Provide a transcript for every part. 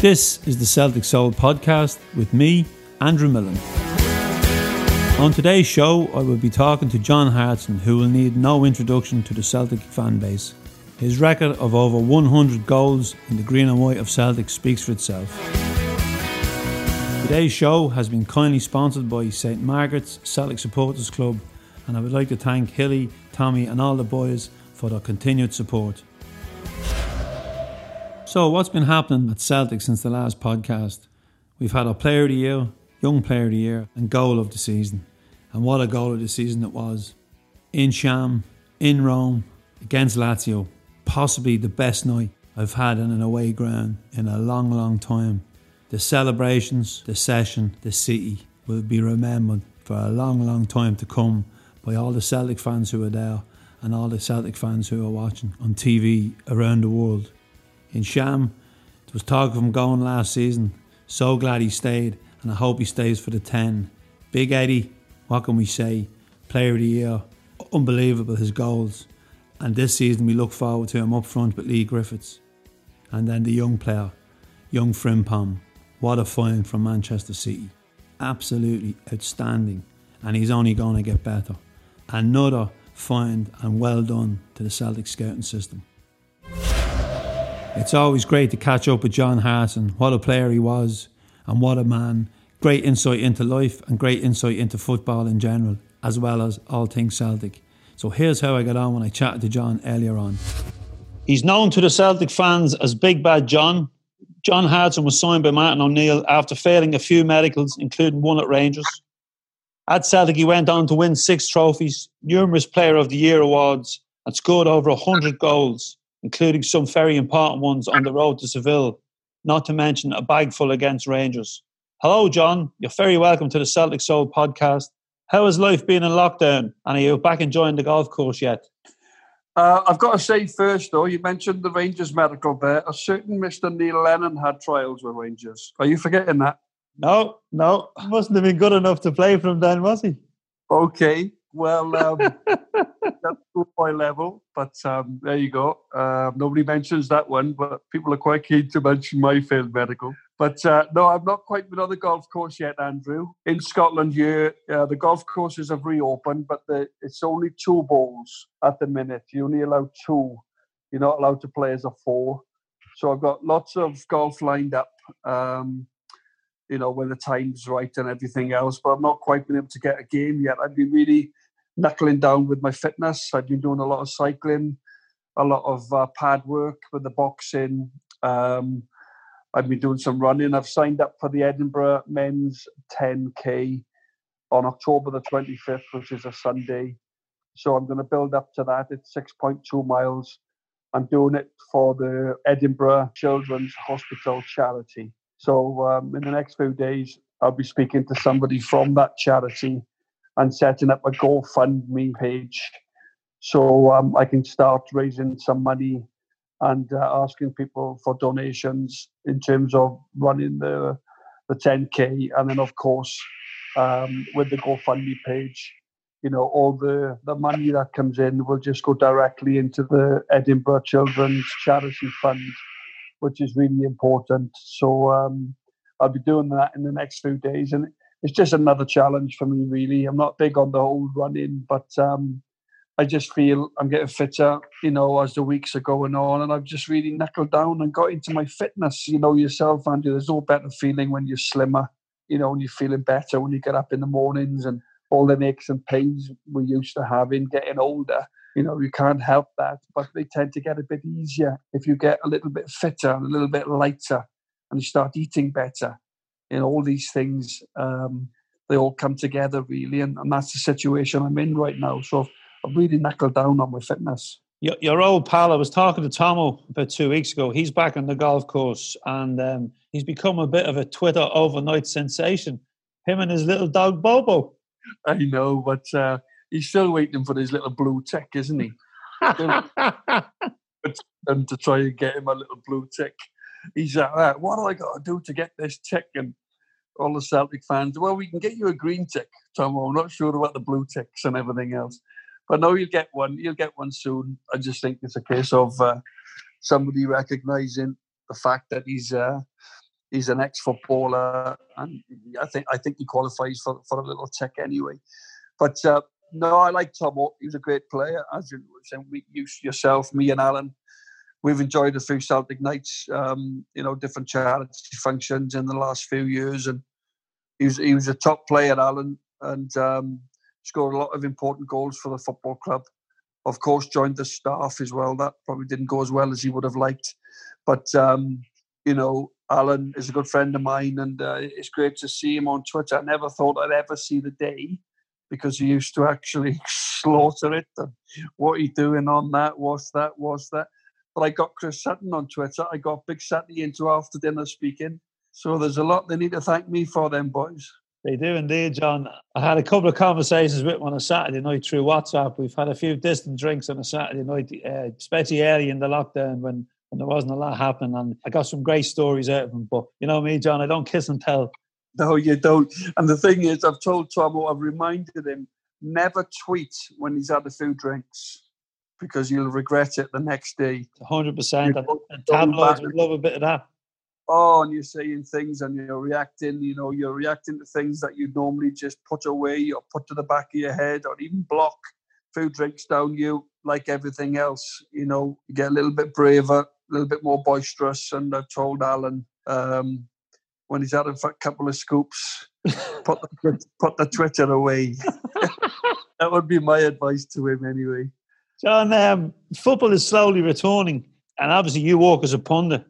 This is the Celtic Soul podcast with me, Andrew Millen. On today's show, I will be talking to John Hartson, who will need no introduction to the Celtic fan base. His record of over 100 goals in the green and white of Celtic speaks for itself. Today's show has been kindly sponsored by St Margaret's Celtic Supporters Club, and I would like to thank Hilly, Tommy, and all the boys for their continued support. So, what's been happening at Celtic since the last podcast? We've had a Player of the Year, Young Player of the Year, and Goal of the Season. And what a goal of the season it was. Ntcham, in Rome, against Lazio. Possibly the best night I've had in an away ground in a long, long time. The celebrations, the session, the city will be remembered for a long, long time to come by all the Celtic fans who are there and all the Celtic fans who are watching on TV around the world. Ntcham, there was talk of him going last season. So glad he stayed, and I hope he stays for the 10. Big Eddie, what can we say? Player of the year, unbelievable his goals. And this season we look forward to him up front with Leigh Griffiths. And then the young player, young Frimpong. What a find from Manchester City. Absolutely outstanding. And he's only going to get better. Another find and well done to the Celtic scouting system. It's always great to catch up with John Hartson. What a player he was, and what a man. Great insight into life and great insight into football in general, as well as all things Celtic. So here's how I got on when I chatted to John earlier on. He's known to the Celtic fans as Big Bad John. John Hartson was signed by Martin O'Neill after failing a few medicals, including one at Rangers. At Celtic, he went on to win six trophies, numerous Player of the Year awards, and scored over 100 goals including some very important ones on the road to Seville, not to mention a bagful against Rangers. Hello, John. You're very welcome to the Celtic Soul podcast. How has life been in lockdown? And are you back enjoying the golf course yet? Uh, I've got to say first, though, you mentioned the Rangers medical there. A certain Mr. Neil Lennon had trials with Rangers. Are you forgetting that? No, no. Mustn't have been good enough to play for him then, was he? Okay. Well, um, that's schoolboy level, but um, there you go. Uh, nobody mentions that one, but people are quite keen to mention my failed medical. But uh, no, I've not quite been on the golf course yet, Andrew. In Scotland, here, uh, the golf courses have reopened, but the, it's only two balls at the minute. You only allow two. You're not allowed to play as a four. So I've got lots of golf lined up. Um, you know, when the time's right and everything else, but I've not quite been able to get a game yet. I've been really knuckling down with my fitness. I've been doing a lot of cycling, a lot of uh, pad work with the boxing. Um, I've been doing some running. I've signed up for the Edinburgh Men's 10K on October the 25th, which is a Sunday. So I'm going to build up to that. It's 6.2 miles. I'm doing it for the Edinburgh Children's Hospital charity. So um, in the next few days, I'll be speaking to somebody from that charity and setting up a GoFundMe page so um, I can start raising some money and uh, asking people for donations in terms of running the the 10k, and then of course um, with the GoFundMe page, you know, all the the money that comes in will just go directly into the Edinburgh Children's Charity Fund, which is really important. So um, I'll be doing that in the next few days, and it's just another challenge for me. Really, I'm not big on the whole running, but um, I just feel I'm getting fitter, you know, as the weeks are going on, and I've just really knuckled down and got into my fitness. You know, yourself, Andrew. There's no better feeling when you're slimmer. You know, when you're feeling better when you get up in the mornings and all the aches and pains we used to have in getting older. You know, you can't help that, but they tend to get a bit easier if you get a little bit fitter and a little bit lighter, and you start eating better. You know, all these things um, they all come together really, and, and that's the situation I'm in right now. So I've really knuckled down on my fitness. Your, your old pal, I was talking to Tomo about two weeks ago. He's back on the golf course and um, he's become a bit of a Twitter overnight sensation. Him and his little dog Bobo. I know, but uh, he's still waiting for his little blue tick, isn't he? and to try and get him a little blue tick. He's like, uh, what do I got to do to get this tick? And all the Celtic fans, well, we can get you a green tick, Tom. I'm not sure about the blue ticks and everything else. But no, you'll get one. You'll get one soon. I just think it's a case of uh, somebody recognizing the fact that he's uh, he's an ex-footballer, and I think I think he qualifies for, for a little tick anyway. But uh, no, I like Tomo. He's a great player. As you said, we, you yourself, me and Alan, we've enjoyed a few Celtic nights. Um, you know, different charity functions in the last few years, and he was he was a top player, Alan, and um, scored a lot of important goals for the football club. Of course, joined the staff as well. That probably didn't go as well as he would have liked. But, um, you know, Alan is a good friend of mine and uh, it's great to see him on Twitter. I never thought I'd ever see the day because he used to actually slaughter it. And what are you doing on that? What's that? What's that? But I got Chris Sutton on Twitter. I got Big Sutty into after dinner speaking. So there's a lot they need to thank me for, them boys. They do indeed, John. I had a couple of conversations with him on a Saturday night through WhatsApp. We've had a few distant drinks on a Saturday night, uh, especially early in the lockdown when, when there wasn't a lot happening. And I got some great stories out of him. But you know me, John, I don't kiss and tell. No, you don't. And the thing is, I've told Tomo, I've reminded him never tweet when he's had a few drinks because you'll regret it the next day. 100%. And, tabloids would love a bit of that oh, and you're saying things and you're reacting, you know, you're reacting to things that you'd normally just put away or put to the back of your head or even block. Food drinks down you like everything else. You know, you get a little bit braver, a little bit more boisterous. And I've told Alan um, when he's had a couple of scoops, put the, put the Twitter away. that would be my advice to him anyway. John, um, football is slowly returning, and obviously you work as a pundit.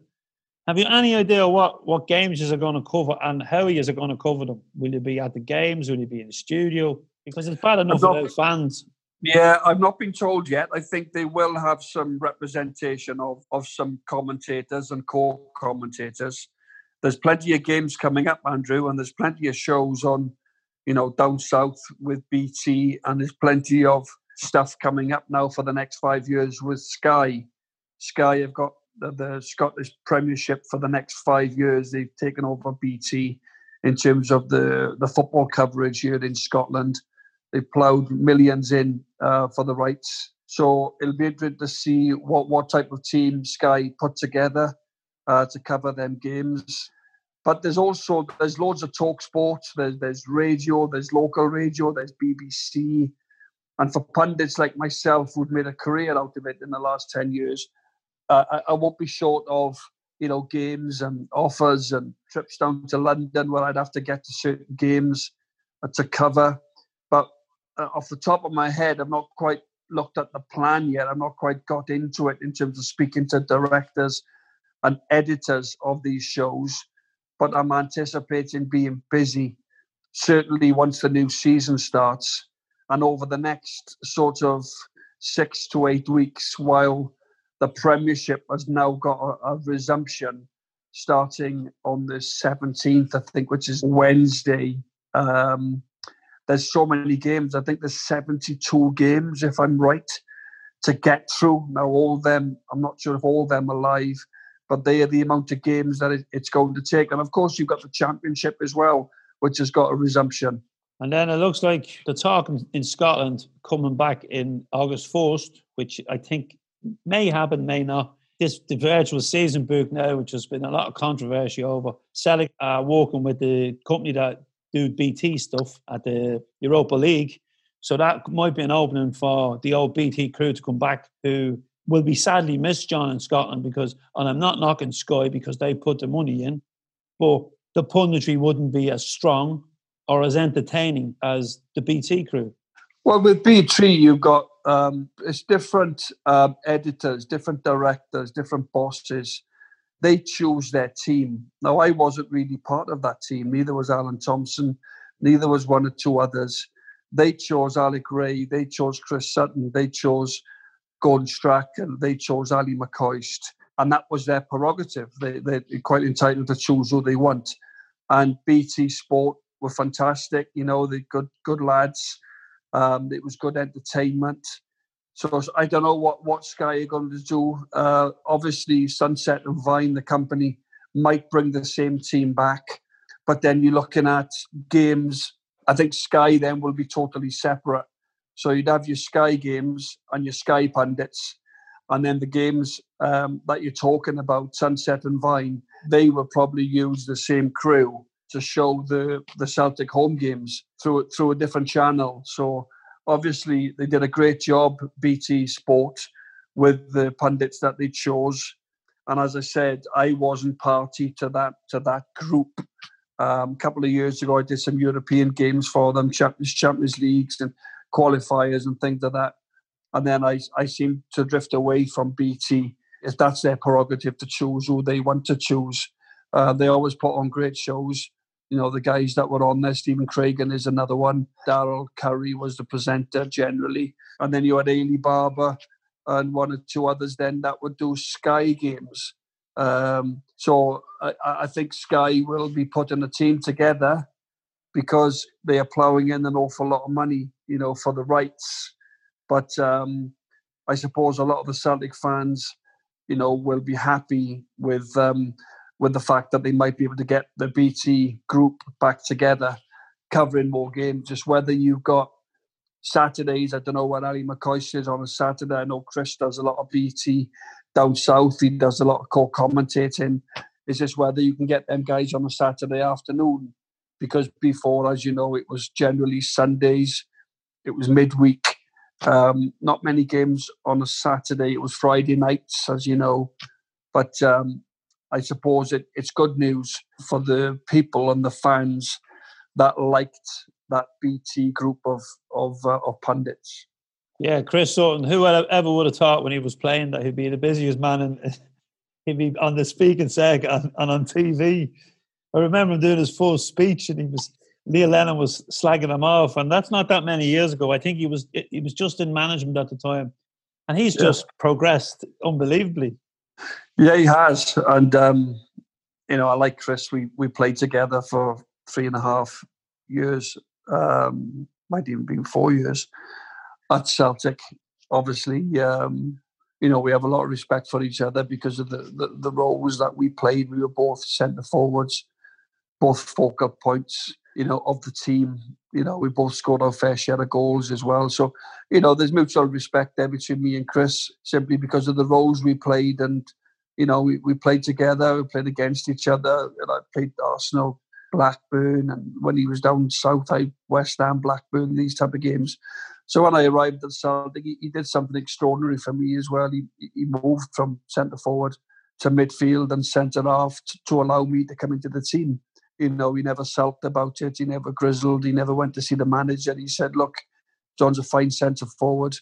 Have you any idea what, what games you're going to cover and how you are going to cover them? Will you be at the games? Will you be in the studio? Because it's bad enough not, without fans. Yeah, I've not been told yet. I think they will have some representation of, of some commentators and co-commentators. There's plenty of games coming up, Andrew, and there's plenty of shows on, you know, down south with BT, and there's plenty of stuff coming up now for the next five years with Sky. Sky have got the, the Scottish Premiership for the next five years. They've taken over BT in terms of the, the football coverage here in Scotland. They've ploughed millions in uh, for the rights. So it'll be interesting to see what, what type of team Sky put together uh, to cover them games. But there's also there's loads of talk sports. There's there's radio. There's local radio. There's BBC. And for pundits like myself, who've made a career out of it in the last ten years, uh, I, I, won't be short of you know games and offers and trips down to London where I'd have to get to certain games to cover. But uh, off the top of my head, I've not quite looked at the plan yet. I've not quite got into it in terms of speaking to directors and editors of these shows. But I'm anticipating being busy, certainly once the new season starts, and over the next sort of six to eight weeks while the Premiership has now got a, a resumption starting on the 17th, I think, which is Wednesday. Um, there's so many games. I think there's 72 games, if I'm right. to get through. Now, all of them, I'm not sure if all of them are live, but they are the amount of games that it, it's going to take. And of course, you've got the championship as well, which has got a resumption. And then it looks like the talk in Scotland coming back in August 1st, which I think may happen, may not. This the virtual season book now, which has been a lot of controversy over. Celtic are working with the company that do BT stuff at the Europa League. So that might be an opening for the old BT crew to come back, who will be sadly missed, John, in Scotland, because, and I'm not knocking Sky because they put the money in, but the punditry wouldn't be as strong or as entertaining as the BT crew. Well, with BT, you've got um, it's different um, editors, different directors, different bosses. They choose their team. Now, I wasn't really part of that team. Neither was Alan Thompson. Neither was one or two others. They chose Alex Rae. They chose Chris Sutton. They chose Gordon Strachan. They chose Ally McCoist. And that was their prerogative. They, they're quite entitled to choose who they want. And BT Sport were fantastic. You know, the good good lads. Um, it was good entertainment. So I don't know what, what Sky are going to do. Uh, obviously, Sunset and Vine, the company, might bring the same team back. But then you're looking at games I think Sky then will be totally separate. So you'd have your Sky games and your Sky pundits, and then the games um, that you're talking about, Sunset and Vine, they will probably use the same crew to show the the Celtic home games through through a different channel. So obviously they did a great job, BT Sport, with the pundits that they chose. And as I said, I wasn't party to that to that group um, a couple of years ago, I did some European games for them, Champions, Champions Leagues and qualifiers and things like that. And then I, I seem to drift away from BT. If that's their prerogative to choose who they want to choose, uh, they always put on great shows. You know, the guys that were on there, Stephen Craigan is another one. Darrell Currie was the presenter generally. And then you had Eilidh Barbour and one or two others then that would do Sky games. Um, so I, I, think Sky will be putting a team together because they are ploughing in an awful lot of money, you know, for the rights. But um, I suppose a lot of the Celtic fans, you know, will be happy with um, with the fact that they might be able to get the BT group back together, covering more games. Just whether you've got Saturdays, I don't know what Ali McCoy is on a Saturday. I know Chris does a lot of BT down south. He does a lot of co-commentating. It's just whether you can get them guys on a Saturday afternoon, because before, as you know, it was generally Sundays. It was midweek. Um, not many games on a Saturday. It was Friday nights, as you know. But um, I suppose it, it's good news for the people and the fans that liked that BT group of of, uh, of pundits. Yeah, Chris Sutton. Who ever would have thought when he was playing that he'd be the busiest man and he'd be on the speaking circuit and, and on TV. I remember him doing his full speech, and he was Neil Lennon was slagging him off, and that's not that many years ago. I think he was he was just in management at the time, and he's yeah. just progressed unbelievably. Yeah, he has, and um, you know, I like Chris. We we played together for three and a half years, um, might even been four years, at Celtic, obviously, um, you know, we have a lot of respect for each other because of the, the, the roles that we played. We were both centre forwards, both focal points, you know, of the team. You know, we both scored our fair share of goals as well. So, you know, there's mutual respect there between me and Chris simply because of the roles we played and, you know, we, we played together, we played against each other. And I played Arsenal, Blackburn, and when he was down south, I West Ham, Blackburn, these type of games. So when I arrived at Celtic, he, he did something extraordinary for me as well. He, he moved from centre forward to midfield and centre half to, to, allow me to come into the team. You know, he never sulked about it. He never grizzled. He never went to see the manager. He said, "Look, John's a fine centre forward."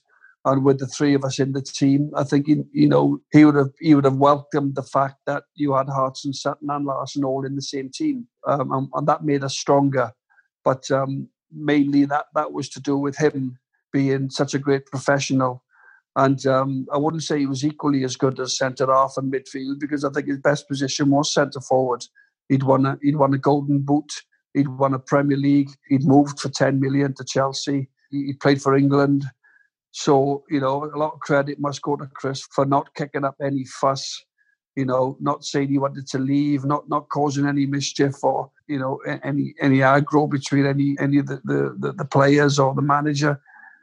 And with the three of us in the team, I think he, you know he would have he would have welcomed the fact that you had Hartson, Sutton, and Larsson all in the same team, um, and, and, that made us stronger. But um, mainly that that was to do with him being such a great professional. And um, I wouldn't say he was equally as good as centre half and midfield because I think his best position was centre forward. He'd won a he'd won a Golden Boot. He'd won a Premier League. He'd moved for ten million to Chelsea. He, he played for England. So, you know, a lot of credit must go to Chris for not kicking up any fuss, you know, not saying he wanted to leave, not not causing any mischief or, you know, any any aggro between any any of the, the, the, players or the manager.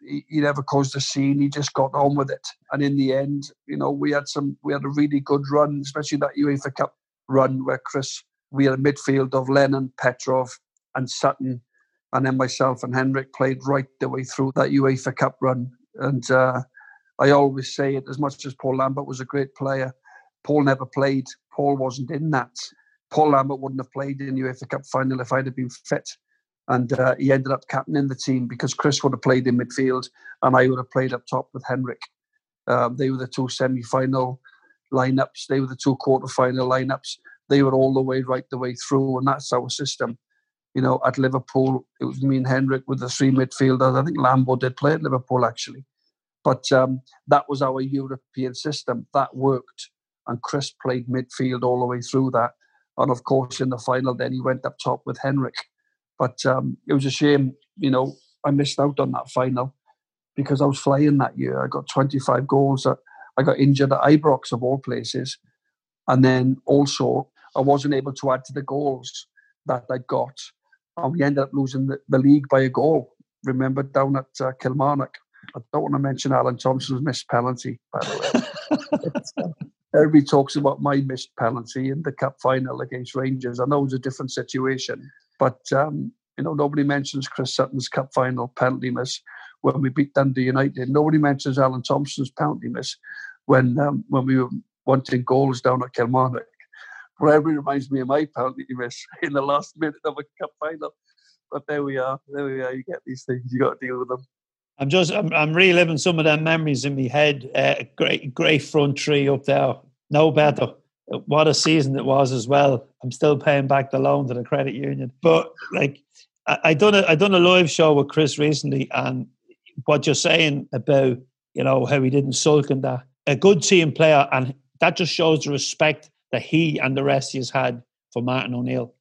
He, he never caused a scene. He just got on with it. And in the end, you know, we had some we had a really good run, especially that UEFA Cup run where Chris we had a midfield of Lennon, Petrov, and Sutton, and then myself and Henrik played right the way through that UEFA Cup run. And uh, I always say it as much as Paul Lambert was a great player, Paul never played. Paul wasn't in that. Paul Lambert wouldn't have played in the UEFA Cup final if I'd have been fit. And uh, he ended up captaining the team because Chris would have played in midfield and I would have played up top with Henrik. Um, they were the two semi final lineups, they were the two quarter final lineups. They were all the way right the way through, and that's our system. You know, at Liverpool, it was me and Henrik with the three midfielders. I think Lambo did play at Liverpool actually, but um, that was our European system. That worked, and Chris played midfield all the way through that. And of course, in the final, then he went up top with Henrik. But um, it was a shame, you know, I missed out on that final because I was flying that year. I got 25 goals. I got injured at Ibrox, of all places. And then also, I wasn't able to add to the goals that I got. And we ended up losing the, the league by a goal. Remember, down at uh, Kilmarnock. I don't want to mention Alan Thompson's missed penalty, by the way. everybody talks about my missed penalty in the cup final against Rangers. I know it was a different situation, but um, you know nobody mentions Chris Sutton's cup final penalty miss when we beat Dundee United. Nobody mentions Alan Thompson's penalty miss when um, when we were wanting goals down at Kilmarnock. Everybody reminds me of my penalty miss in the last minute of a cup final. But there we are. There we are. You get these things. You got to deal with them. I'm just I'm, I'm reliving some of them memories in my head. Uh, great great front tree up there. No better. What a season it was as well. I'm still paying back the loan to the credit union. But like I, I done a I done a live show with Chris recently, and what you're saying about you know how he didn't sulk and that a good team player, and that just shows the respect that he and the rest he has had for Martin O'Neill.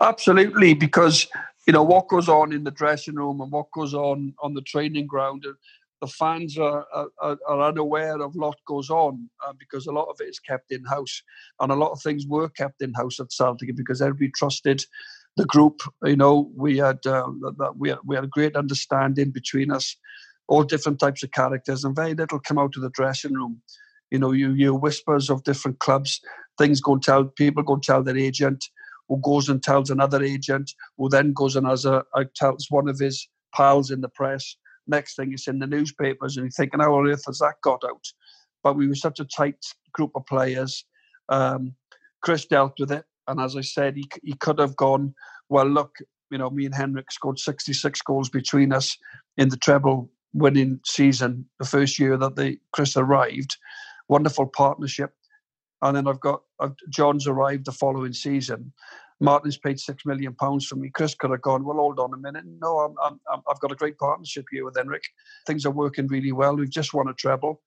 Absolutely, because you know what goes on in the dressing room and what goes on on the training ground. The fans are, are, are unaware of what goes on uh, because a lot of it is kept in house, and a lot of things were kept in house at Celtic because everybody trusted the group. You know, we had uh, we had, we had a great understanding between us, all different types of characters, and very little come out of the dressing room. You know, you hear whispers of different clubs, things go and tell people go and tell their agent, who goes and tells another agent, who then goes and has a, a tells one of his pals in the press. Next thing it's in the newspapers, and you're thinking, how on earth has that got out? But we were such a tight group of players. Um, Chris dealt with it, and as I said, he he could have gone. Well, look, you know, me and Henrik scored 66 goals between us in the treble winning season, the first year that the Chris arrived. Wonderful partnership. And then I've got I've, John's arrived the following season. Martin's paid six million pounds for me. Chris could have gone. Well, hold on a minute. No, I'm, I'm, I've got a great partnership here with Henrik. Things are working really well. We've just won a treble,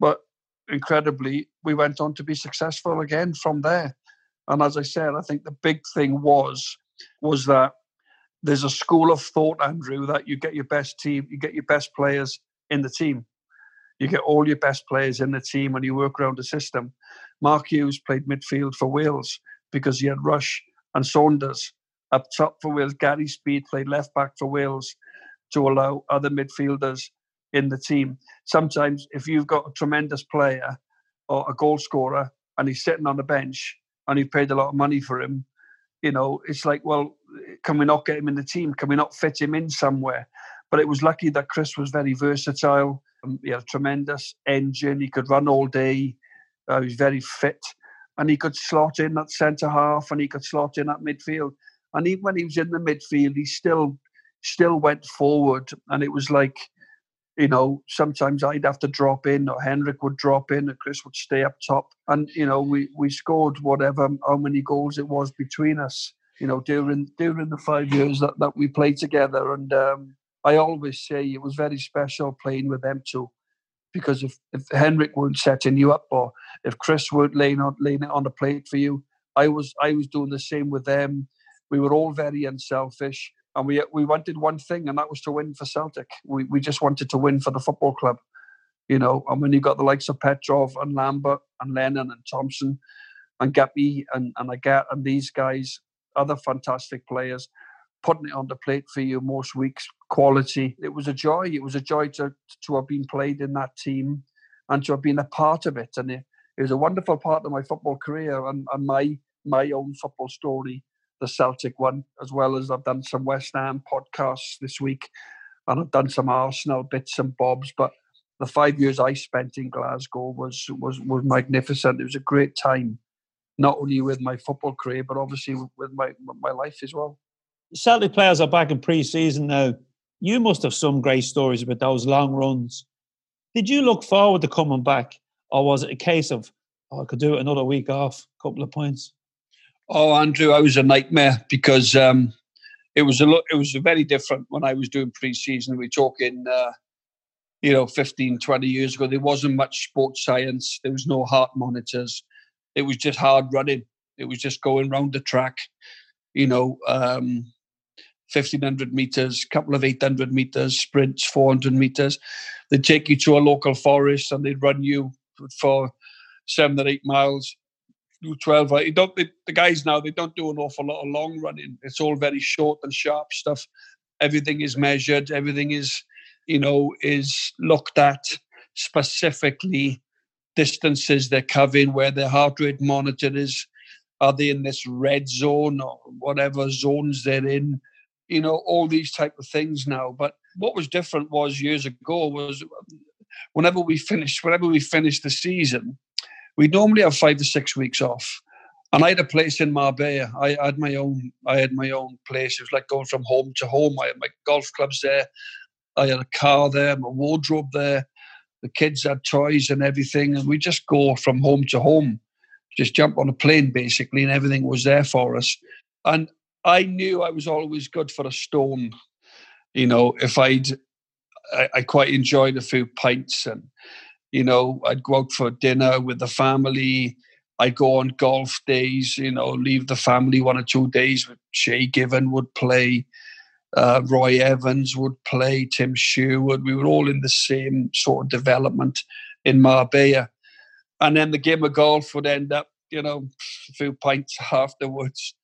but incredibly, we went on to be successful again from there. And as I said, I think the big thing was was that there's a school of thought, Andrew, that you get your best team, you get your best players in the team. You get all your best players in the team and you work around the system. Mark Hughes played midfield for Wales because he had Rush and Saunders up top for Wales. Gary Speed played left back for Wales to allow other midfielders in the team. Sometimes, if you've got a tremendous player or a goal scorer and he's sitting on the bench and you've paid a lot of money for him, you know, it's like, well, can we not get him in the team? Can we not fit him in somewhere? But it was lucky that Chris was very versatile. Um, he had a tremendous engine. He could run all day. Uh, he was very fit and he could slot in at centre half and he could slot in at midfield. And even when he was in the midfield, he still still went forward. And it was like, you know, sometimes I'd have to drop in or Henrik would drop in and Chris would stay up top. And, you know, we, we scored whatever, how many goals it was between us, you know, during during the five years that, that we played together. And um, I always say it was very special playing with them two because if, if Henrik weren't setting you up or if Chris weren't laying on laying it on the plate for you, I was I was doing the same with them. We were all very unselfish. and we we wanted one thing, and that was to win for Celtic. We we just wanted to win for the football club, you know. And when you got the likes of Petrov and Lambert and Lennon and Thompson and Guppy and and Agathe and these guys, other fantastic players, putting it on the plate for you most weeks, quality. It was a joy. It was a joy to to have been played in that team and to have been a part of it. And it, it was a wonderful part of my football career and, and my my own football story the Celtic one, as well as I've done some West Ham podcasts this week, and I've done some Arsenal bits and bobs. But the five years I spent in Glasgow was was was magnificent. It was a great time, not only with my football career, but obviously with my my life as well. Celtic players are back in pre-season now. You must have some great stories about those long runs. Did you look forward to coming back, or was it a case of oh, I could do it another week off, a couple of points? Oh, Andrew, I was a nightmare because um, it was a lo- it was very different when I was doing pre-season. We're talking, uh, you know, 15, 20 years ago. There wasn't much sports science. There was no heart monitors. It was just hard running. It was just going round the track, you know, um, 1500 meters, a couple of 800 meters, sprints, 400 meters. They'd take you to a local forest and they'd run you for seven or eight miles do 12. You don't, the, the guys now, they don't do an awful lot of long running. It's all very short and sharp stuff. Everything is measured. Everything is, you know, is looked at specifically distances they're covering, where their heart rate monitor is. Are they in this red zone or whatever zones they're in? You know, all these type of things now. But what was different was years ago was uh, whenever we finished, whenever we finished the season, we normally have five to six weeks off. And I had a place in Marbella. I had my own. I had my own place. It was like going from home to home. I had my golf clubs there. I had a car there, my wardrobe there. The kids had toys and everything, and we just go from home to home, just jump on a plane basically, and everything was there for us. And I knew I was always good for a stone. You know, if I'd, I, I quite enjoyed a few pints and you know, I'd go out for dinner with the family. I'd go on golf days, you know, leave the family one or two days. Shay Given would play, uh, Roy Evans would play, Tim Sherwood. We were all in the same sort of development in Marbella. And then the game of golf would end up, you know, a few pints afterwards.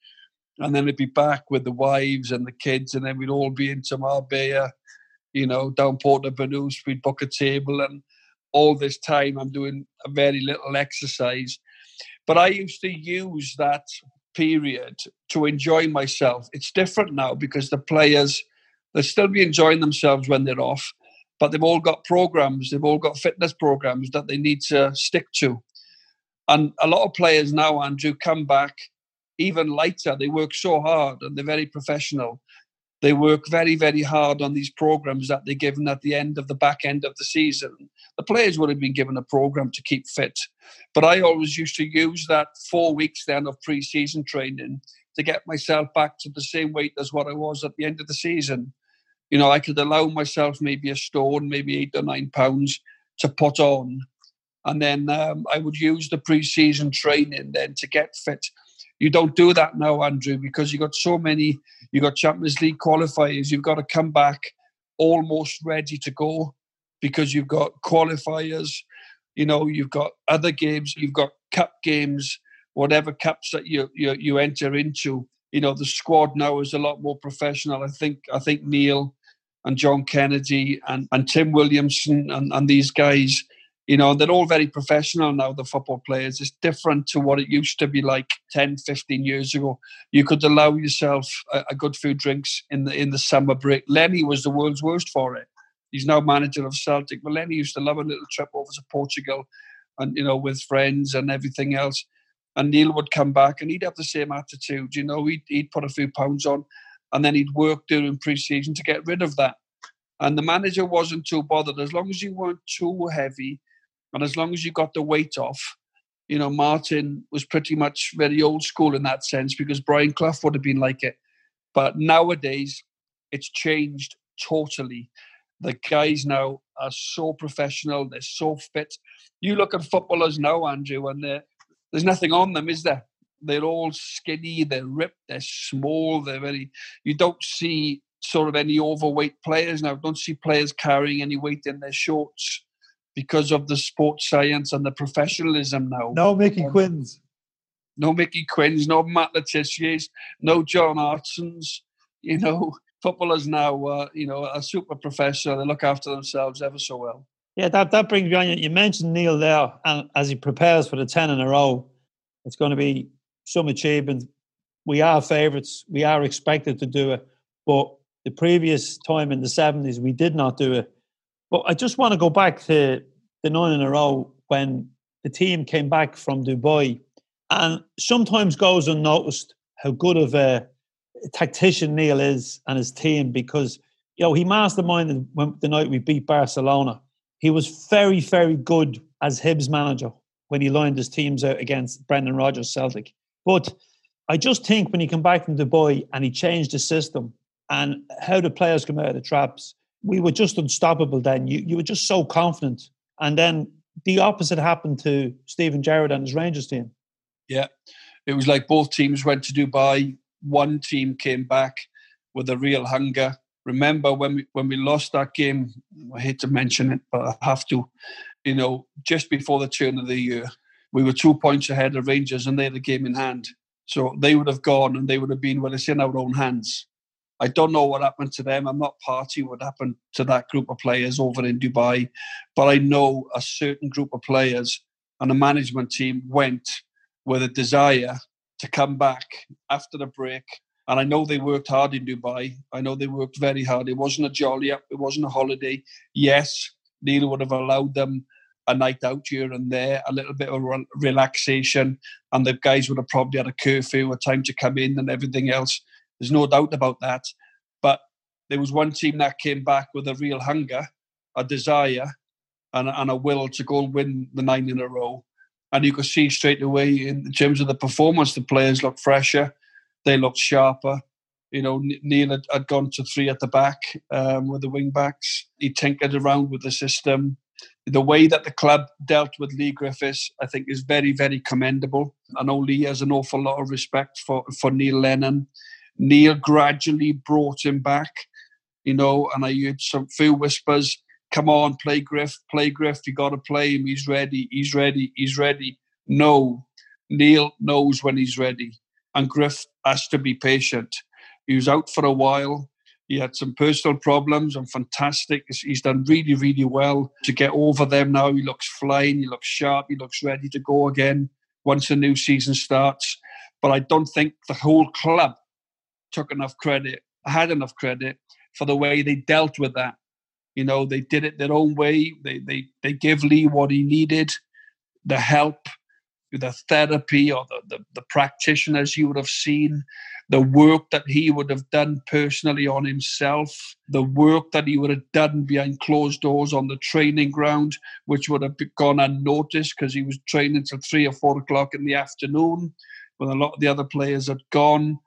And then it'd be back with the wives and the kids, and then we'd all be into Marbella, you know, down Portobello. We'd book a table and all this time I'm doing a very little exercise. But I used to use that period to enjoy myself. It's different now because the players they'll still be enjoying themselves when they're off, but they've all got programs, they've all got fitness programs that they need to stick to. And a lot of players now, Andrew, come back even lighter. They work so hard and they're very professional they work very, very hard on these programs that they're given at the end of the back end of the season. The players would have been given a program to keep fit. But I always used to use that four weeks then of pre season training to get myself back to the same weight as what I was at the end of the season. You know, I could allow myself maybe a stone, maybe eight or nine pounds to put on. And then um, I would use the pre season training then to get fit. You don't do that now, Andrew, because you've got so many, you've got Champions League qualifiers, you've got to come back almost ready to go because you've got qualifiers, you know, you've got other games, you've got cup games, whatever cups that you, you, you enter into. You know, the squad now is a lot more professional. I think I think Neil and John Kennedy and, and Tim Williamson and, and these guys you know they're all very professional now the football players. It's different to what it used to be like 10 15 years ago. You could allow yourself a, a good few drinks in the in the summer break. Lenny was the world's worst for it. He's now manager of celtic but lenny used to love a little trip over to portugal and you know with friends and everything else. And neil would come back and he'd have the same attitude you know he'd, he'd put a few pounds on and then he'd work during pre-season to get rid of that. And the manager wasn't too bothered. As long as you weren't too heavy and as long as you got the weight off, you know, Martin was pretty much very old school in that sense because Brian Clough would have been like it. But nowadays, it's changed totally. The guys now are so professional, they're so fit. You look at footballers now, Andrew, and there's nothing on them, is there? they're all skinny, they're ripped, they're small, they're very. You don't see sort of any overweight players now. Don't see players carrying any weight in their shorts because of the sports science and the professionalism now. No Mickey Um, Quinns. No Mickey Quinns, no Matt Le Tissiers, no John Hartsons. You know, footballers now, uh, you know, are super professional. They look after themselves ever so well. Yeah, that, that brings me on. You mentioned Neil there, and as he prepares for the 10 in a row, it's going to be some achievement. We are favourites. We are expected to do it. But the previous time in the 70s, we did not do it. But I just want to go back to the nine in a row when the team came back from Dubai. And sometimes goes unnoticed how good of a tactician Neil is and his team because, you know, he masterminded when, the night we beat Barcelona. He was very, very good as Hibs manager when he lined his teams out against Brendan Rodgers Celtic. But I just think when he came back from Dubai and he changed the system and how the players come out of the traps, we were just unstoppable then. You, you were just so confident. And then the opposite happened to Steven Gerrard and his Rangers team. Yeah, it was like both teams went to Dubai. One team came back with a real hunger. Remember when we when we lost that game? I hate to mention it, but I have to. You know, just before the turn of the year, we were two points ahead of Rangers, and they had the game in hand. So they would have gone, and they would have been well. It's in our own hands. I don't know what happened to them. I'm not party what happened to that group of players over in Dubai, but I know a certain group of players and a management team went with a desire to come back after the break. And I know they worked hard in Dubai. I know they worked very hard. It wasn't a jolly up. It wasn't a holiday. Yes, Neil would have allowed them a night out here and there, a little bit of relaxation, and the guys would have probably had a curfew, a time to come in, and everything else. There's no doubt about that. But there was one team that came back with a real hunger, a desire, and, and a will to go and win the nine in a row. And you could see straight away in terms of the performance, the players looked fresher, they looked sharper. You know, Neil had, had gone to three at the back um, with the wing backs. He tinkered around with the system. The way that the club dealt with Leigh Griffiths, I think, is very, very commendable. I know Leigh has an awful lot of respect for, for Neil Lennon. Neil gradually brought him back, you know, and I heard some few whispers come on, play Griff, play Griff, you got to play him. He's ready, he's ready, he's ready. No, Neil knows when he's ready, and Griff has to be patient. He was out for a while. He had some personal problems and fantastic. He's done really, really well to get over them now. He looks flying, he looks sharp, he looks ready to go again once the new season starts. But I don't think the whole club took enough credit, had enough credit for the way they dealt with that. You know, they did it their own way. They they they gave Leigh what he needed, the help, the therapy, or the, the, the practitioners you would have seen, the work that he would have done personally on himself, the work that he would have done behind closed doors on the training ground, which would have gone unnoticed because he was training till three or four o'clock in the afternoon when a lot of the other players had gone.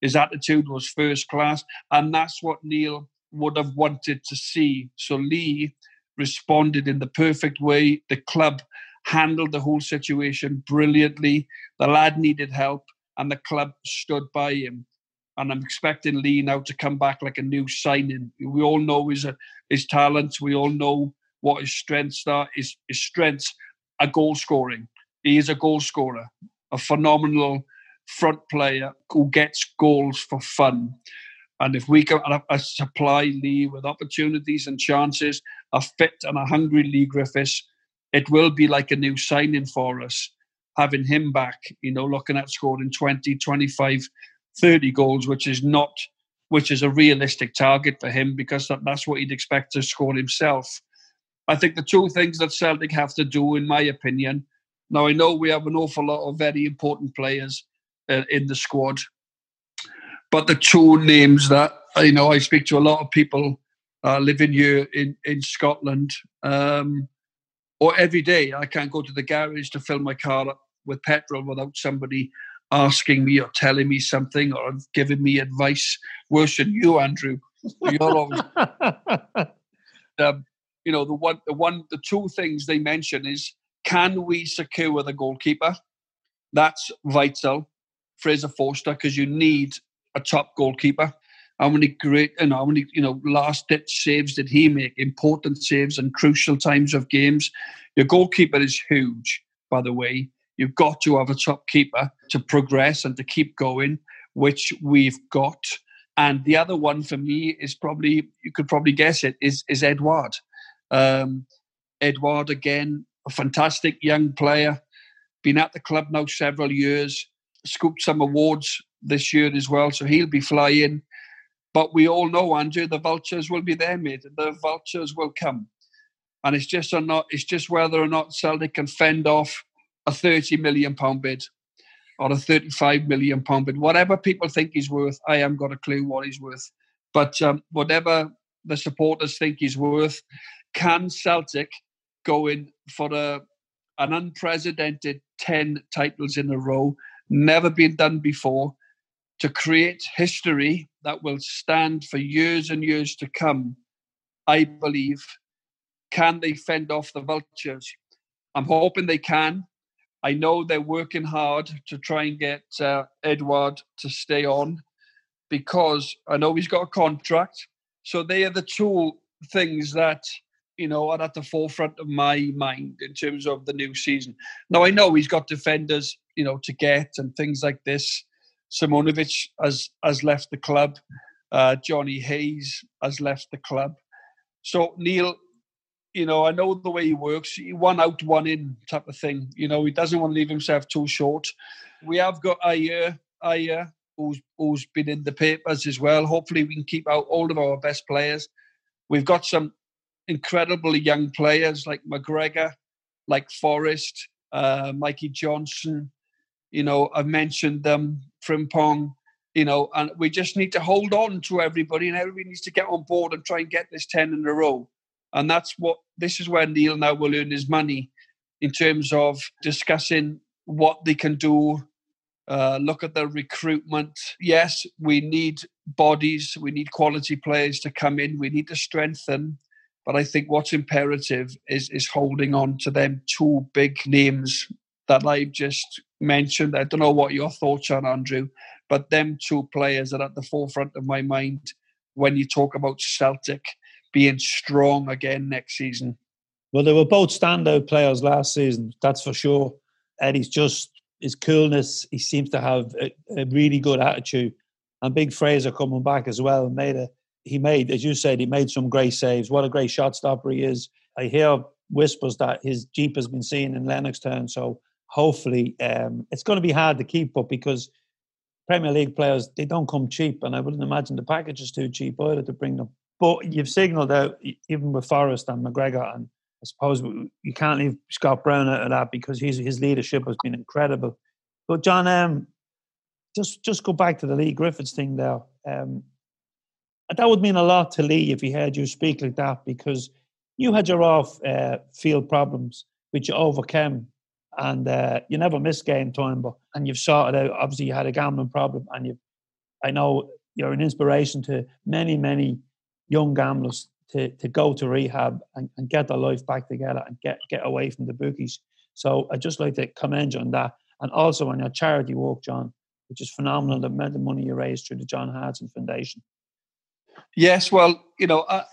His attitude was first class, and that's what Neil would have wanted to see. So Leigh responded in the perfect way. The club handled the whole situation brilliantly. The lad needed help, and the club stood by him. And I'm expecting Leigh now to come back like a new signing. We all know his uh, his talents. We all know what his strengths are. His, his strengths are goal scoring. He is a goal scorer, a phenomenal front player who gets goals for fun. And if we can supply Leigh with opportunities and chances, a fit and a hungry Leigh Griffiths, it will be like a new signing for us. Having him back, you know, looking at scoring 20, 25, 30 goals, which is not, which is a realistic target for him because that, that's what he'd expect to score himself. I think the two things that Celtic have to do, in my opinion, now I know we have an awful lot of very important players uh, in the squad, but the two names that you know I speak to a lot of people uh, living here in in Scotland, um, or every day I can't go to the garage to fill my car up with petrol without somebody asking me or telling me something or giving me advice. Worse than you, Andrew. You're always, um, you know, the one, the one, the two things they mention is can we secure the goalkeeper? That's vital Fraser Forster because you need a top goalkeeper. How many great, and how many, you know, last ditch saves did he make? Important saves and crucial times of games. Your goalkeeper is huge, by the way. You've got to have a top keeper to progress and to keep going, which we've got. And the other one for me is probably you could probably guess it is is Edouard. Um, Edouard again, a fantastic young player, been at the club now several years, scooped some awards this year as well, so he'll be flying. But we all know, Andrew, the vultures will be there, mate. The vultures will come, and it's just or not. It's just whether or not Celtic can fend off a thirty million pound bid or a thirty-five million pound bid. Whatever people think he's worth, I haven't got a clue what he's worth. But um, whatever the supporters think he's worth, can Celtic go in for a an unprecedented 10 titles in a row, never been done before, to create history that will stand for years and years to come, I believe. Can they fend off the vultures? I'm hoping they can. I know they're working hard to try and get uh, Edouard to stay on because I know he's got a contract. So they are the two things that you know, are at the forefront of my mind in terms of the new season. Now I know he's got defenders, you know, to get and things like this. Simunovic has has left the club. Uh, Johnny Hayes has left the club. So Neil, you know, I know the way he works. He one out, one in type of thing. You know, he doesn't want to leave himself too short. We have got Ajer, Ajer, who's who's been in the papers as well. Hopefully, we can keep out all of our best players. We've got some incredibly young players like McGregor, like Forrest, uh, Mikey Johnston. You know, I've mentioned them, Frimpong. You know, and we just need to hold on to everybody, and everybody needs to get on board and try and get this ten in a row. And that's what this is where Neil now will earn his money in terms of discussing what they can do. Uh, look at the recruitment. Yes, we need bodies, we need quality players to come in, we need to strengthen but I think what's imperative is is holding on to them two big names that I've just mentioned. I don't know what your thoughts are, Andrew, but them two players are at the forefront of my mind when you talk about Celtic being strong again next season. Well, they were both standout players last season, that's for sure. Eddie's just his coolness. He seems to have a, a really good attitude. And Big Fraser coming back as well made a he made, as you said, he made some great saves. What a great shot stopper he is. I hear whispers that his Jeep has been seen in Lennoxtown. So hopefully um, it's going to be hard to keep up because Premier League players, they don't come cheap. And I wouldn't imagine the package is too cheap either to bring them. But you've signalled out, even with Forrest and McGregor, and I suppose you can't leave Scott Brown out of that because his, his leadership has been incredible. But John, um, just just go back to the Leigh Griffiths thing there. Um, that would mean a lot to Leigh if he heard you speak like that because you had your off uh, field problems which you overcame and uh, you never miss game time but and you've sorted out obviously you had a gambling problem and you I know you're an inspiration to many many young gamblers to, to go to rehab and, and get their life back together and get, get away from the bookies. So I'd just like to commend you on that. And also on your charity work, John, which is phenomenal, the amount of money you raised through the John Hartson Foundation. Yes, well, you know, I,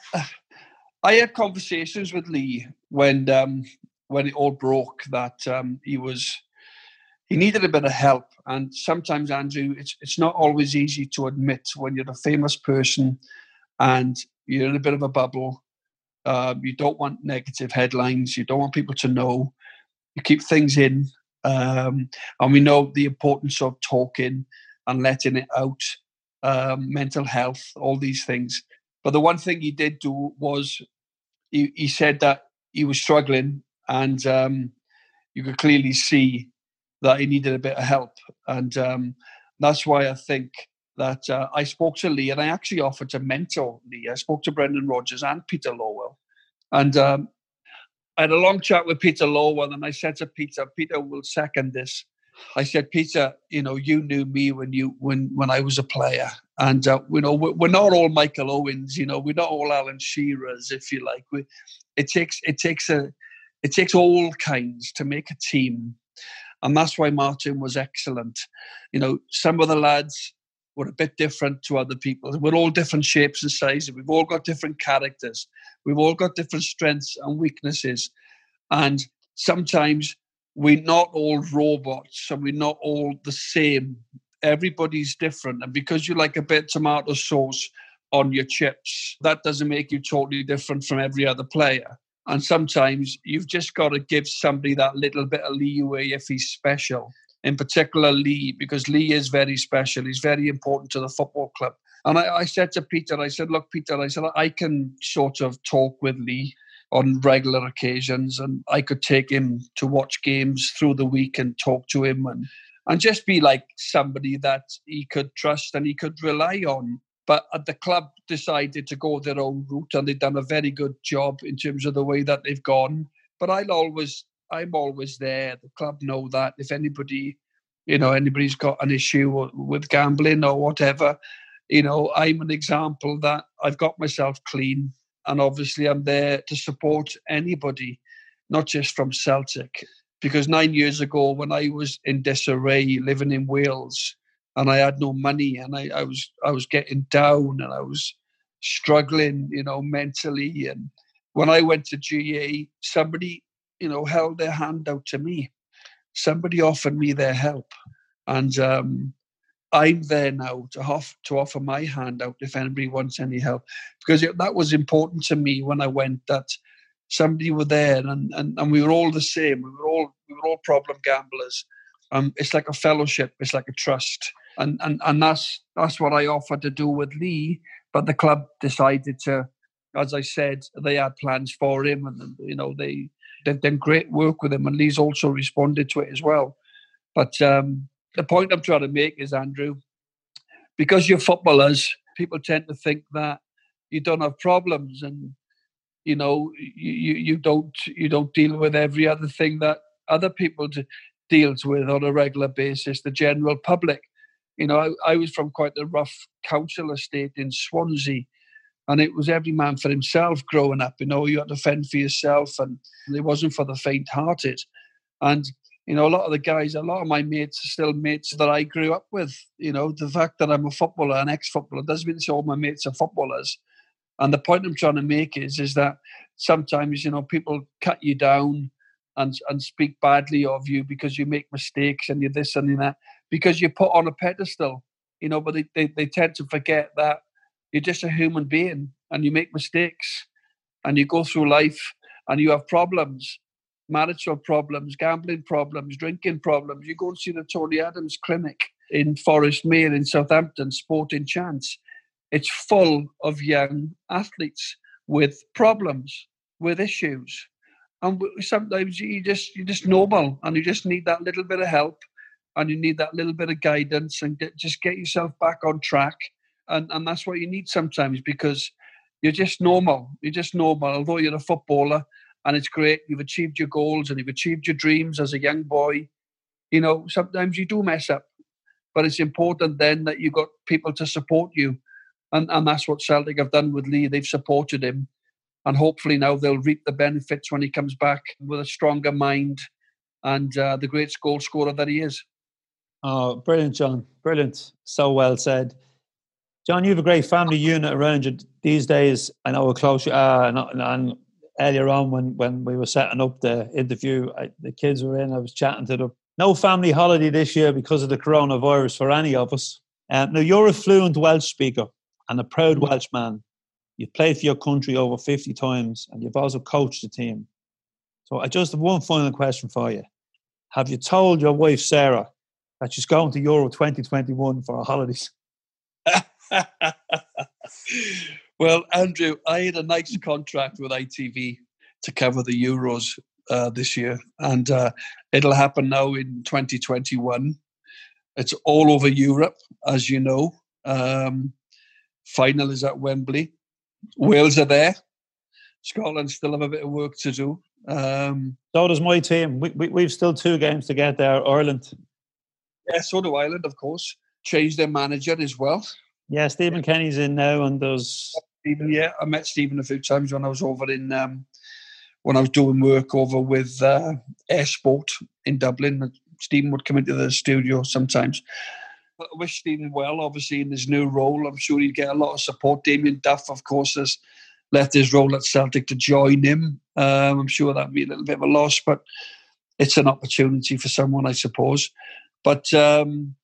I had conversations with Leigh when um, when it all broke that um, he was he needed a bit of help, and sometimes Andrew, it's it's not always easy to admit when you're a famous person and you're in a bit of a bubble. Uh, you don't want negative headlines. You don't want people to know. You keep things in, um, and we know the importance of talking and letting it out um, mental health, all these things. But the one thing he did do was he, he said that he was struggling, and um, you could clearly see that he needed a bit of help. And um, that's why I think that uh, I spoke to Leigh, and I actually offered to mentor Leigh. I spoke to Brendan Rodgers and Peter Lawwell, And um, I had a long chat with Peter Lawwell, and I said to Peter, Peter will second this. I said, Peter, you know, you knew me when you when when I was a player, and uh, you know, we're, we're, not all Michael Owens, you know, we're not all Alan Shearers, if you like. We, it takes it takes a it takes all kinds to make a team, And that's why Martin was excellent. You know, some of the lads were a bit different to other people. We're all different shapes and sizes. We've all got different characters. We've all got different strengths and weaknesses. And sometimes we're not all robots and we're not all the same. Everybody's different. And because you like a bit of tomato sauce on your chips, that doesn't make you totally different from every other player. And sometimes you've just got to give somebody that little bit of leeway if he's special. In particular, Leigh, because Leigh is very special. He's very important to the football club. And I, I said to Peter, I said, look, Peter, I said, I can sort of talk with Leigh on regular occasions and I could take him to watch games through the week and talk to him and and just be like somebody that he could trust and he could rely on. But uh, the club decided to go their own route and they've done a very good job in terms of the way that they've gone. But I'll always I'm always there. The club know that if anybody, you know, anybody's got an issue with gambling or whatever, you know, I'm an example that I've got myself clean and obviously I'm there to support anybody, not just from Celtic. Because nine years ago, when I was in disarray, living in Wales, and I had no money, and I, I was I was getting down, and I was struggling, you know, mentally. And when I went to GA, somebody, you know, held their hand out to me. Somebody offered me their help, and um, I'm there now to, off, to offer my hand out if anybody wants any help. Because it, that was important to me when I went that somebody were there and, and, and we were all the same. We were all we were all problem gamblers. Um, it's like a fellowship, it's like a trust. And, and and that's that's what I offered to do with Leigh. But the club decided to, as I said, they had plans for him and you know they they've done great work with him and Leigh's also responded to it as well. But um, the point I'm trying to make is, Andrew, because you're footballers, people tend to think that you don't have problems and you know you, you don't you don't deal with every other thing that other people d- deals with on a regular basis the general public you know I, I was from quite a rough council estate in swansea and it was every man for himself growing up you know you had to fend for yourself and it wasn't for the faint hearted and you know, a lot of the guys, a lot of my mates are still mates that I grew up with. You know, the fact that I'm a footballer, an ex-footballer, doesn't mean all my mates are footballers. And the point I'm trying to make is, is that sometimes, you know, people cut you down and and speak badly of you because you make mistakes and you're this and you're that because you're put on a pedestal. You know, but they, they, they tend to forget that you're just a human being and you make mistakes and you go through life and you have problems marital problems, gambling problems, drinking problems. You go and see the Tony Adams Clinic in Forest Forestmere in Southampton, Sporting Chance. It's full of young athletes with problems, with issues. And sometimes you just you just normal and you just need that little bit of help and you need that little bit of guidance and get, just get yourself back on track. And, and that's what you need sometimes because you're just normal. You're just normal. Although you're a footballer, and it's great. You've achieved your goals and you've achieved your dreams as a young boy. You know, sometimes you do mess up, but it's important then that you've got people to support you. And, and that's what Celtic have done with Leigh. They've supported him. And hopefully now they'll reap the benefits when he comes back with a stronger mind and uh, the great goal scorer that he is. Oh, brilliant, John. Brilliant. So well said. John, you have a great family unit around you these days. I know how close you are, and, and earlier on when, when we were setting up the interview, I, the kids were in, I was chatting to them. No family holiday this year because of the coronavirus for any of us. Uh, now, you're a fluent Welsh speaker and a proud mm-hmm. Welshman. You've played for your country over 50 times and you've also coached the team. So I just have one final question for you. Have you told your wife, Sarah, that she's going to Euro 2021 for her holidays? Well, Andrew, I had a nice contract with ITV to cover the Euros uh, this year, and uh, it'll happen now in 2021. It's all over Europe, as you know. Um, final is at Wembley. Wales are there. Scotland still have a bit of work to do. Um, so does my team. We, we, we've still two games to get there. Ireland. Yeah, so do Ireland, of course. Changed their manager as well. Yeah, Stephen Kenny's in now, and there's Stephen. Yeah, I met Stephen a few times when I was over in um, when I was doing work over with uh, eir Sport in Dublin. Stephen would come into the studio sometimes. But I wish Stephen well, obviously, in his new role. I'm sure he'd get a lot of support. Damien Duff, of course, has left his role at Celtic to join him. Um, I'm sure that'd be a little bit of a loss, but it's an opportunity for someone, I suppose. But um,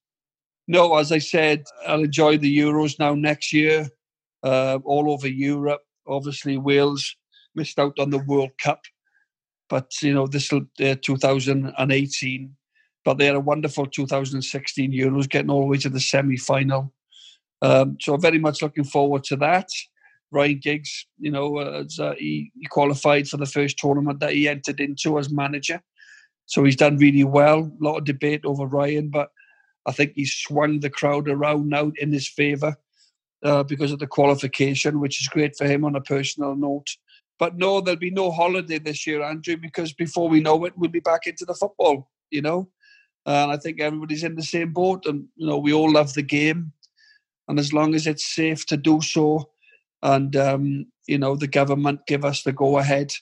no, as I said, I'll enjoy the Euros now next year, uh, all over Europe. Obviously, Wales missed out on the World Cup, but you know this will uh, 2018. But they had a wonderful 2016 Euros, getting all the way to the semi-final. Um, so very much looking forward to that. Ryan Giggs, you know, uh, uh, he, he, qualified for the first tournament that he entered into as manager. So he's done really well. A lot of debate over Ryan, but I think he's swung the crowd around now in his favour uh, because of the qualification, which is great for him on a personal note. But no, there'll be no holiday this year, Andrew, because before we know it, we'll be back into the football, you know. And I think everybody's in the same boat, and you know we all love the game, and as long as it's safe to do so, and um, you know the government give us the go ahead,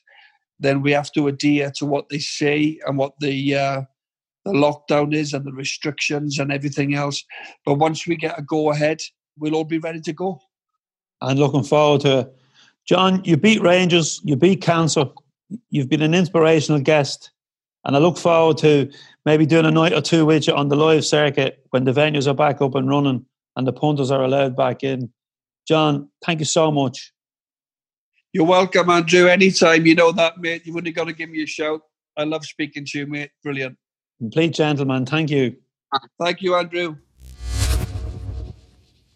then we have to adhere to what they say and what the uh, the lockdown is and the restrictions and everything else. But once we get a go ahead, we'll all be ready to go. And looking forward to John. You beat Rangers, you beat Cancer. You've been an inspirational guest, and I look forward to maybe doing a night or two with you on the live circuit when the venues are back up and running and the punters are allowed back in. John, thank you so much. You're welcome, Andrew. Anytime. You know that, mate. You've only got to give me a shout. I love speaking to you, mate. Brilliant. Complete gentleman. Thank you. Thank you, Andrew.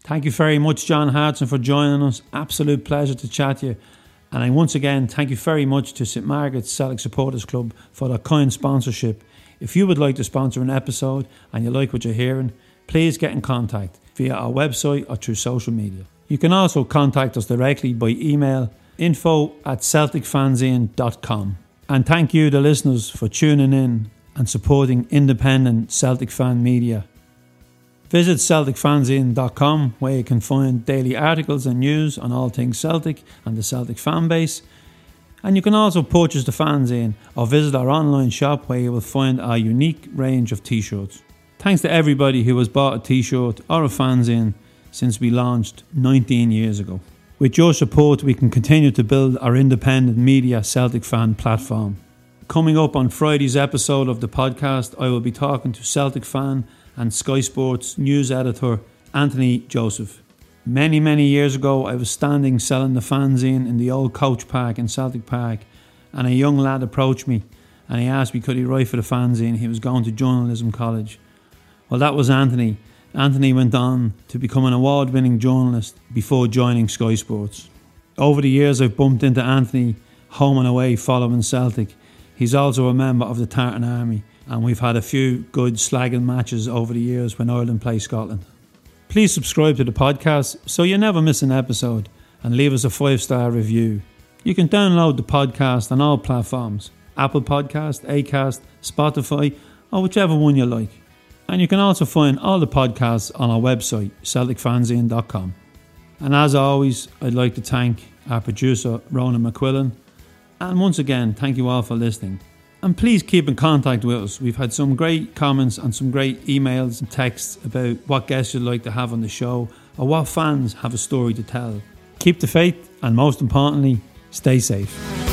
Thank you very much, John Hartson, for joining us. Absolute pleasure to chat to you. And I once again thank you very much to St Margaret's Celtic Supporters Club for their kind sponsorship. If you would like to sponsor an episode and you like what you're hearing, please get in contact via our website or through social media. You can also contact us directly by email info at celticfanzine.com. And thank you, the listeners, for tuning in and supporting independent Celtic fan media. Visit CelticFanzine.com where you can find daily articles and news on all things Celtic and the Celtic fan base. And you can also purchase the fanzine or visit our online shop where you will find our unique range of t shirts. Thanks to everybody who has bought a t shirt or a fanzine since we launched 19 years ago. With your support, we can continue to build our independent media Celtic fan platform. Coming up on Friday's episode of the podcast, I will be talking to Celtic fan and Sky Sports news editor Anthony Joseph. Many, many years ago, I was standing selling the fanzine in the old coach park in Celtic Park, and a young lad approached me and he asked me could he write for the fanzine. He was going to journalism college. Well, that was Anthony. Anthony went on to become an award winning journalist before joining Sky Sports. Over the years, I've bumped into Anthony home and away following Celtic He's also a member of the Tartan Army, and we've had a few good slagging matches over the years when Ireland play Scotland. Please subscribe to the podcast so you never miss an episode and leave us a five star review. You can download the podcast on all platforms Apple Podcast, Acast, Spotify, or whichever one you like. And you can also find all the podcasts on our website, CelticFanzine.com. And as always, I'd like to thank our producer, Ronan McQuillan, and once again, thank you all for listening. And please keep in contact with us. We've had some great comments and some great emails and texts about what guests you'd like to have on the show or what fans have a story to tell. Keep the faith and most importantly, stay safe.